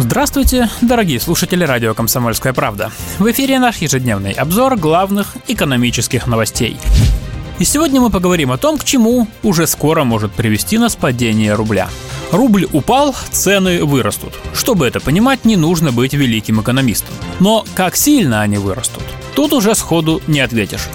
Здравствуйте, дорогие слушатели радио «Комсомольская правда». В эфире наш ежедневный обзор главных экономических новостей. И сегодня мы поговорим о том, к чему уже скоро может привести нас падение рубля. Рубль упал, цены вырастут. Чтобы это понимать, не нужно быть великим экономистом. Но как сильно они вырастут? Тут уже сходу не ответишь.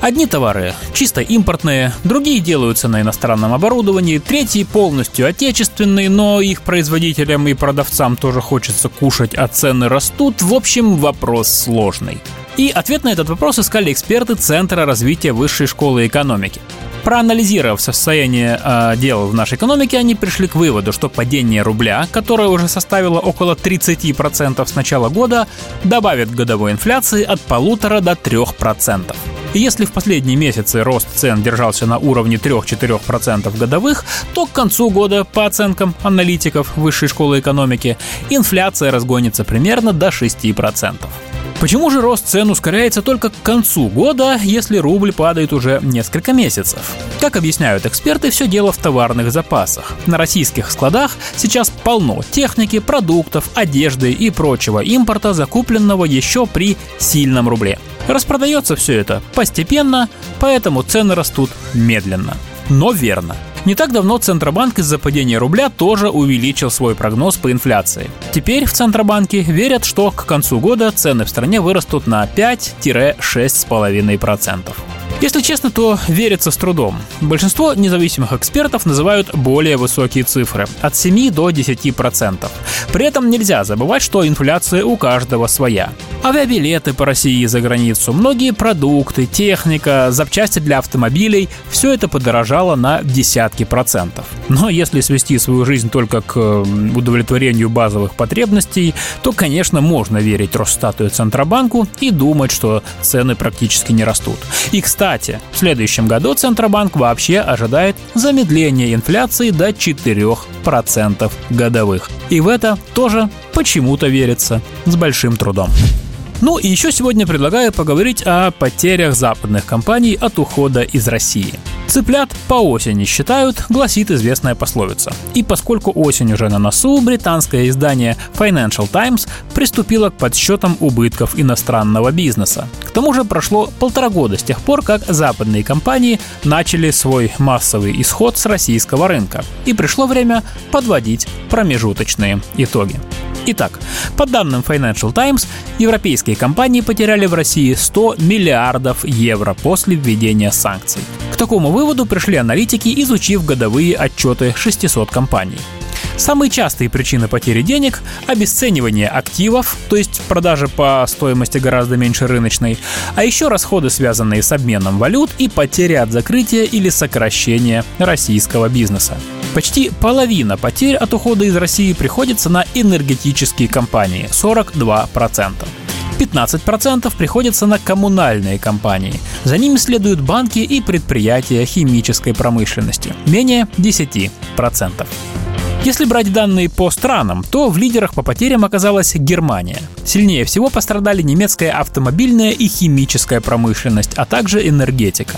Одни товары чисто импортные, другие делаются на иностранном оборудовании, третьи полностью отечественные, но их производителям и продавцам тоже хочется кушать, а цены растут. В общем, вопрос сложный. И ответ на этот вопрос искали эксперты Центра развития высшей школы экономики. Проанализировав состояние э, дел в нашей экономике, они пришли к выводу, что падение рубля, которое уже составило около 30% с начала года, добавит годовой инфляции от полутора до 3%. И если в последние месяцы рост цен держался на уровне 3-4% годовых, то к концу года, по оценкам аналитиков Высшей школы экономики, инфляция разгонится примерно до 6%. Почему же рост цен ускоряется только к концу года, если рубль падает уже несколько месяцев? Как объясняют эксперты, все дело в товарных запасах. На российских складах сейчас полно техники, продуктов, одежды и прочего импорта, закупленного еще при сильном рубле. Распродается все это постепенно, поэтому цены растут медленно. Но верно. Не так давно Центробанк из-за падения рубля тоже увеличил свой прогноз по инфляции. Теперь в Центробанке верят, что к концу года цены в стране вырастут на 5-6,5%. Если честно, то верится с трудом. Большинство независимых экспертов называют более высокие цифры – от 7 до 10%. При этом нельзя забывать, что инфляция у каждого своя. Авиабилеты по России и за границу, многие продукты, техника, запчасти для автомобилей – все это подорожало на десятки процентов. Но если свести свою жизнь только к удовлетворению базовых потребностей, то, конечно, можно верить Росстату и Центробанку и думать, что цены практически не растут. И, кстати, кстати, в следующем году Центробанк вообще ожидает замедления инфляции до 4% годовых. И в это тоже почему-то верится с большим трудом. Ну и еще сегодня предлагаю поговорить о потерях западных компаний от ухода из России. Цыплят по осени считают, гласит известная пословица. И поскольку осень уже на носу, британское издание Financial Times приступило к подсчетам убытков иностранного бизнеса. К тому же прошло полтора года с тех пор, как западные компании начали свой массовый исход с российского рынка. И пришло время подводить промежуточные итоги. Итак, по данным Financial Times, европейские компании потеряли в России 100 миллиардов евро после введения санкций. Такому выводу пришли аналитики, изучив годовые отчеты 600 компаний. Самые частые причины потери денег – обесценивание активов, то есть продажи по стоимости гораздо меньше рыночной, а еще расходы, связанные с обменом валют и потери от закрытия или сокращения российского бизнеса. Почти половина потерь от ухода из России приходится на энергетические компании – 42%. 15% приходится на коммунальные компании. За ними следуют банки и предприятия химической промышленности. Менее 10%. Если брать данные по странам, то в лидерах по потерям оказалась Германия. Сильнее всего пострадали немецкая автомобильная и химическая промышленность, а также энергетика.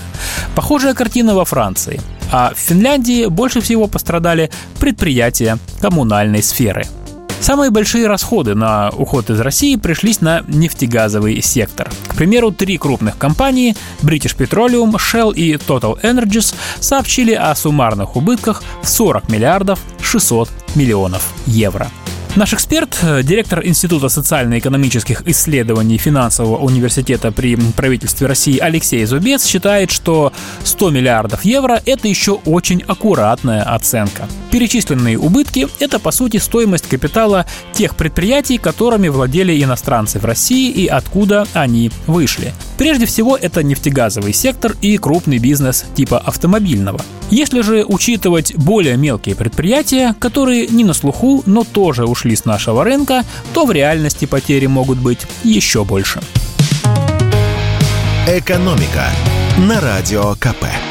Похожая картина во Франции. А в Финляндии больше всего пострадали предприятия коммунальной сферы – Самые большие расходы на уход из России пришлись на нефтегазовый сектор. К примеру, три крупных компании British Petroleum, Shell и Total Energies сообщили о суммарных убытках в 40 миллиардов 600 миллионов евро. Наш эксперт, э, директор Института социально-экономических исследований финансового университета при правительстве России Алексей Зубец считает, что 100 миллиардов евро – это еще очень аккуратная оценка. Перечисленные убытки – это, по сути, стоимость капитала тех предприятий, которыми владели иностранцы в России и откуда они вышли. Прежде всего, это нефтегазовый сектор и крупный бизнес типа автомобильного. Если же учитывать более мелкие предприятия, которые не на слуху, но тоже ушли с нашего рынка, то в реальности потери могут быть еще больше. Экономика на Радио КП.